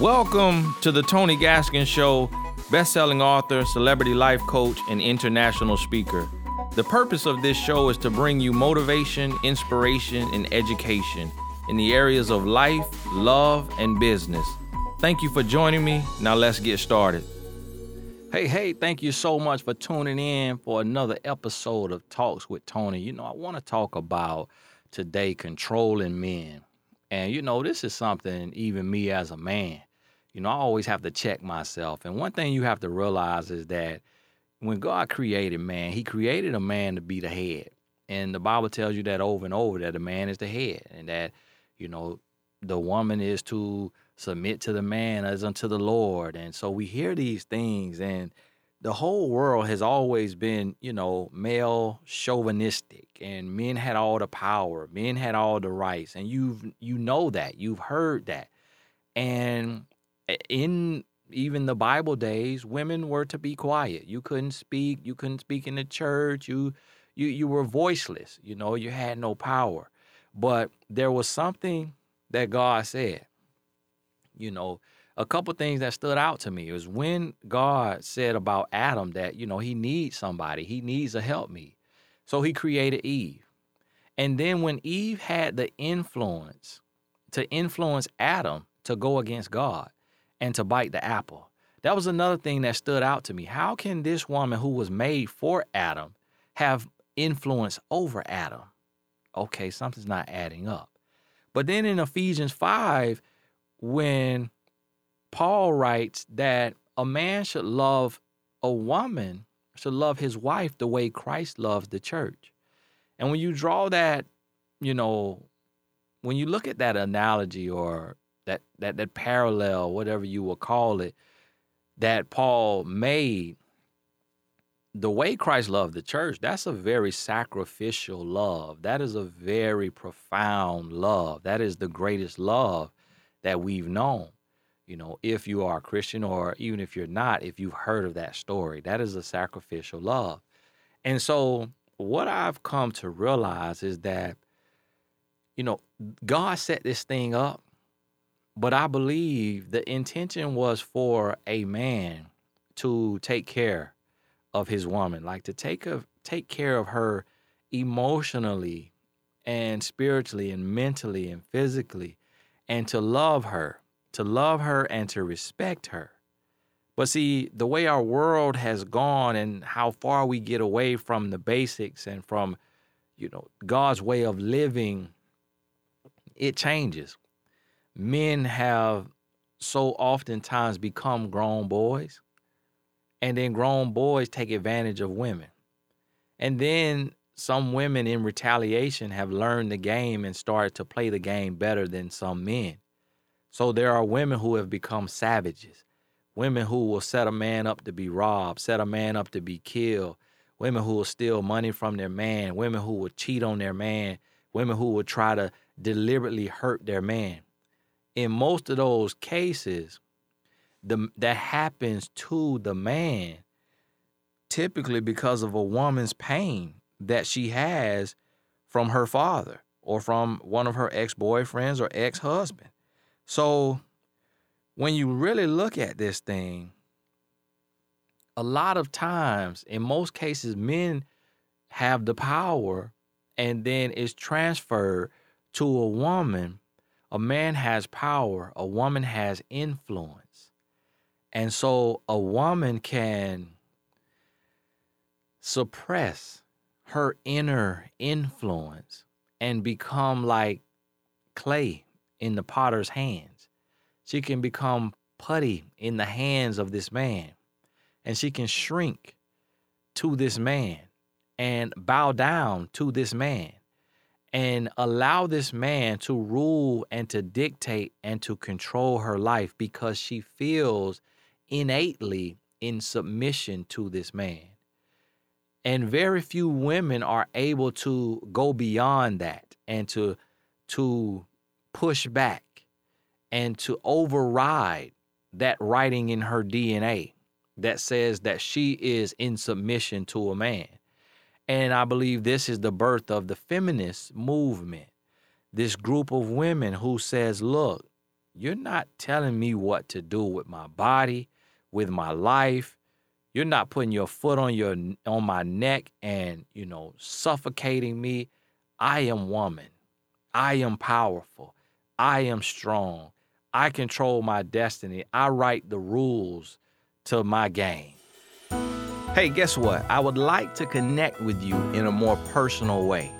Welcome to the Tony Gaskins Show, best-selling author, celebrity life coach, and international speaker. The purpose of this show is to bring you motivation, inspiration, and education in the areas of life, love, and business. Thank you for joining me. Now let's get started. Hey, hey, thank you so much for tuning in for another episode of Talks with Tony. You know, I want to talk about today controlling men. And you know, this is something even me as a man, you know, I always have to check myself. And one thing you have to realize is that when God created man, he created a man to be the head. And the Bible tells you that over and over that the man is the head and that, you know, the woman is to submit to the man as unto the Lord. And so we hear these things and the whole world has always been, you know, male chauvinistic and men had all the power, men had all the rights. And you've you know that. You've heard that. And eh, in even the Bible days, women were to be quiet. You couldn't speak, you couldn't speak in the church, you you you were voiceless, you know, you had no power. But there was something that God said. You know, a couple things that stood out to me was when God said about Adam that, you know, he needs somebody, he needs a help me. So he created Eve. And then when Eve had the influence to influence Adam to go against God and to bite the apple, that was another thing that stood out to me. How can this woman who was made for Adam have influence over Adam? Okay, something's not adding up. But then in Ephesians 5, when Paul writes that a man should love a woman, should love his wife the way Christ loves the church. And when you draw that, you know, when you look at that analogy or that that that parallel, whatever you will call it, that Paul made, the way Christ loved the church, that's a very sacrificial love. That is a very profound love. That is the greatest love that we've known you know, if you are a Christian or even if you're not, if you've heard of that story, that is a sacrificial love. And so, what I've come to realize is that, you know, God set this thing up, but I believe the intention was for a man to take care of his woman, like to take of take care of her emotionally and spiritually and mentally and physically and to love her to love her and to respect her. But see, the way our world has gone and how far we get away from the basics and from, you know, God's way of living, it changes. Men have so oftentimes become grown boys, and then grown boys take advantage of women. And then some women in retaliation have learned the game and started to play the game better than some men. So there are women who have become savages, women who will set a man up to be robbed, set a man up to be killed, women who will steal money from their man, women who will cheat on their man, women who will try to deliberately hurt their man. In most of those cases, the that happens to the man typically because of a woman's pain that she has from her father or from one of her ex-boyfriends or ex-husband. So when you really look at this thing, a lot of times, in most cases, men have the power and then it's transferred to a woman. A man has power, a woman has influence. And so a woman can suppress her inner influence and become like clay in the potter's hands. She can become putty in the hands of this man. And she can shrink to this man and bow down to this man and allow this man to rule and to dictate and to control her life because she feels innately in submission to this man. And very few women are able to go beyond that and to to push back and to override that writing in her DNA that says that she is in submission to a man. And I believe this is the birth of the feminist movement. This group of women who says, look, You're not telling me what to do with my body, with my life. You're not putting your foot on your on my neck and, you know, suffocating me. I am woman. I am powerful. I am strong. I control my destiny. I write the rules to my game. Hey, guess what? I would like to connect with you in a more personal way.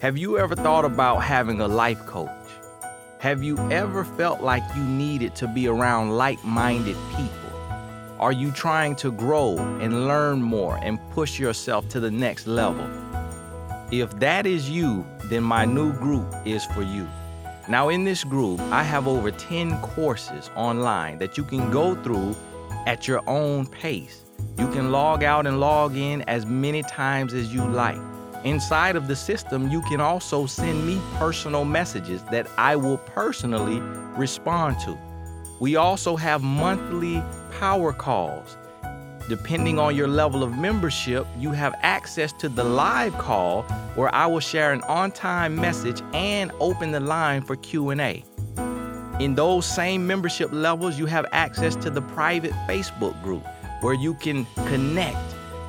Have you ever thought about having a life coach? Have you ever felt like you needed to be around like minded people? Are you trying to grow and learn more and push yourself to the next level? If that is you, then my new group is for you. Now, in this group, I have over 10 courses online that you can go through at your own pace. You can log out and log in as many times as you like. Inside of the system, you can also send me personal messages that I will personally respond to. We also have monthly power calls. Depending on your level of membership, you have access to the live call where I will share an on-time message and open the line for Q&A. In those same membership levels, you have access to the private Facebook group where you can connect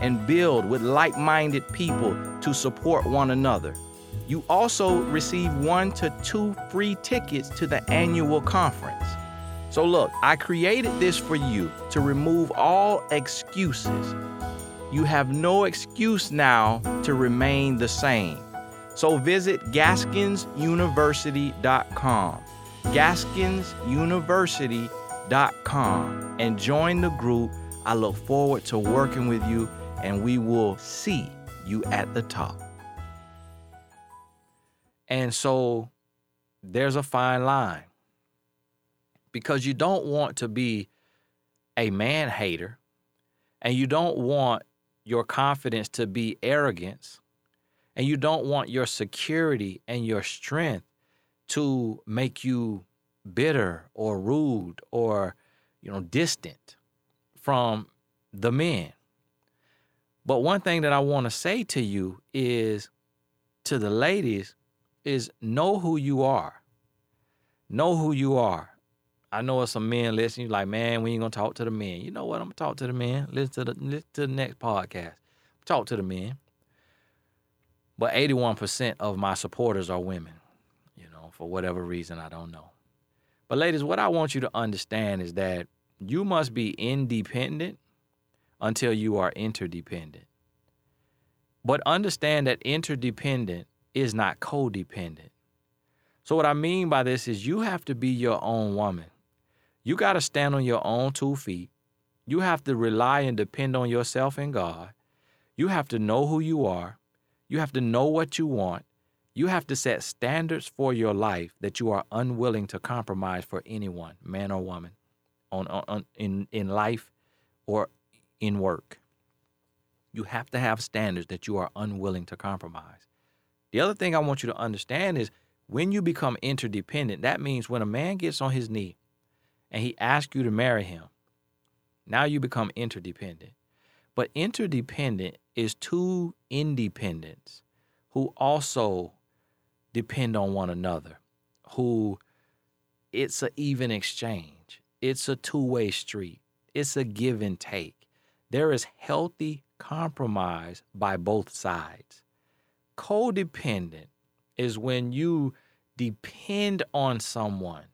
and build with like minded people to support one another. You also receive one to two free tickets to the annual conference. So, look, I created this for you to remove all excuses. You have no excuse now to remain the same. So, visit GaskinsUniversity.com, GaskinsUniversity.com, and join the group. I look forward to working with you and we will see you at the top. And so there's a fine line because you don't want to be a man hater and you don't want your confidence to be arrogance and you don't want your security and your strength to make you bitter or rude or you know distant from the men but one thing that I want to say to you is to the ladies is know who you are. Know who you are. I know some men listening, you like, man, we ain't gonna talk to the men. You know what? I'm gonna talk to the men. Listen to the listen to the next podcast. Talk to the men. But 81% of my supporters are women, you know, for whatever reason, I don't know. But ladies, what I want you to understand is that you must be independent until you are interdependent. But understand that interdependent is not codependent. So, what I mean by this is you have to be your own woman. You got to stand on your own two feet. You have to rely and depend on yourself and God. You have to know who you are. You have to know what you want. You have to set standards for your life that you are unwilling to compromise for anyone, man or woman, on, on in in life or in work. You have to have standards that you are unwilling to compromise. The other thing I want you to understand is when you become interdependent, that means when a man gets on his knee and he asks you to marry him, now you become interdependent. But interdependent is two independents who also depend on one another, who it's an even exchange, it's a two way street, it's a give and take. There is healthy compromise by both sides. Codependent is when you depend on someone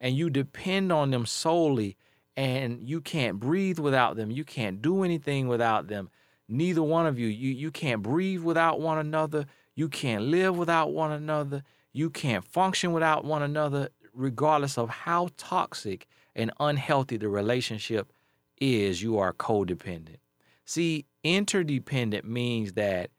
and you depend on them solely and you can't breathe without them. You can't do anything without them. Neither one of you, you, you can't breathe without one another. You can't live without one another. You can't function without one another, regardless of how toxic and unhealthy the relationship is you are codependent. See, interdependent means that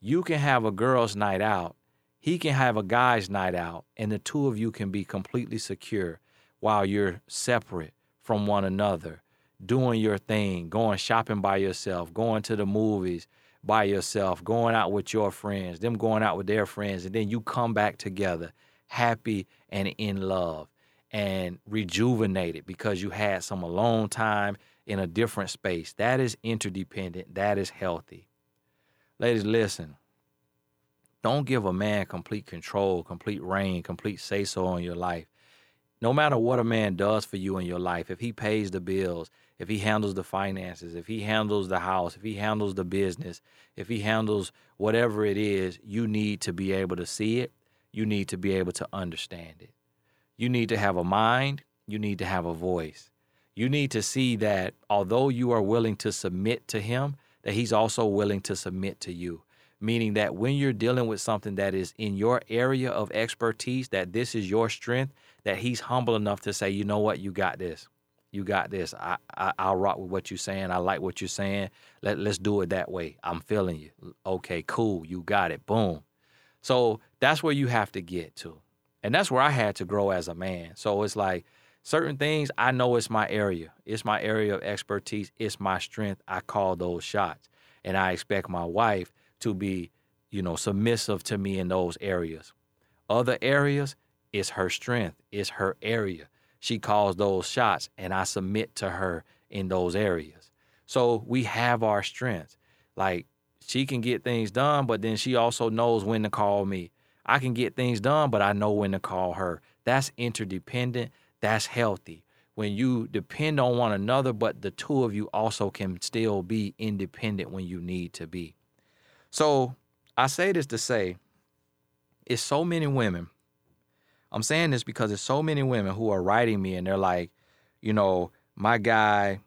you can have a girl's night out, he can have a guy's night out, and the two of you can be completely secure while you're separate from one another, doing your thing, going shopping by yourself, going to the movies by yourself, going out with your friends, them going out with their friends, and then you come back together happy and in love and rejuvenated because you had some alone time in a different space. That is interdependent. That is healthy. Ladies, listen. Don't give a man complete control, complete reign, complete say so on your life. no matter what a man does for you in your life, if he pays the bills, if he handles the finances, if he handles the house, if he handles the business, if he handles whatever it is, you need to be able to see it. You need to be able to understand it. You need to have a mind. You need to have a voice. You need to see that although you are willing to submit to him, that he's also willing to submit to you. Meaning that when you're dealing with something that is in your area of expertise, that this is your strength, that he's humble enough to say, you know what, you got this. You got this. I, I will rock with what you're saying. I like what you're saying. Let let's do it that way. I'm feeling you. Okay, cool. You got it. Boom. So that's where you have to get to. And that's where I had to grow as a man. So it's like certain things I know it's my area. It's my area of expertise. It's my strength. I call those shots. And I expect my wife to be, you know, submissive to me in those areas. Other areas, it's her strength, it's her area. She calls those shots, and I submit to her in those areas. So we have our strengths. Like she can get things done, but then she also knows when to call me. I can get things done, but I know when to call her. That's interdependent. That's healthy. When you depend on one another, but the two of you also can still be independent when you need to be. So I say this to say, it's so many women. I'm saying this because there's so many women who are writing me and they're like, you know, my guy,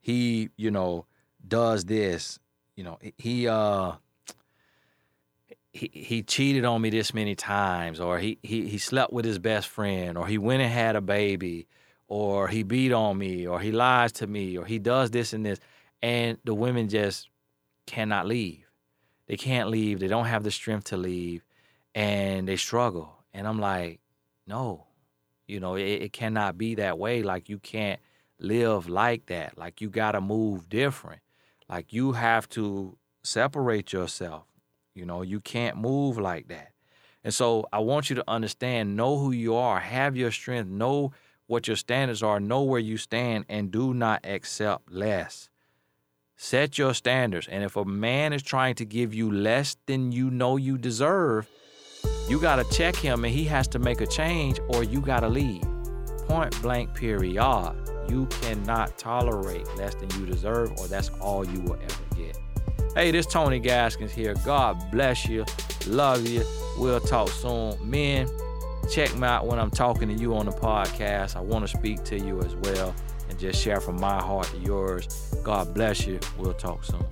he, you know, does this, you know, he uh he, he cheated on me this many times or he, he he slept with his best friend or he went and had a baby or he beat on me or he lies to me or he does this and this and the women just cannot leave they can't leave. They don't have the strength to leave, and they struggle. And I'm like, no, you know, it, it cannot be that way. Like you can't live like that. Like you got to move different. Like you have to separate yourself. You know, you can't move like that. And so I want you to understand, know who you are, have your strength, know what your standards are, know where you stand, and do not accept less. Set your standards. And if a man is trying to give you less than you know you deserve, you got to check him and he has to make a change or you got to leave. Point blank, period. You cannot tolerate less than you deserve or that's all you will ever get. Hey, this Tony Gaskins here. God bless you. Love you. We'll talk soon. Men, check me out when I'm talking to you on the podcast. I want to speak to you as well and just share from my heart to yours. God bless you. We'll talk soon.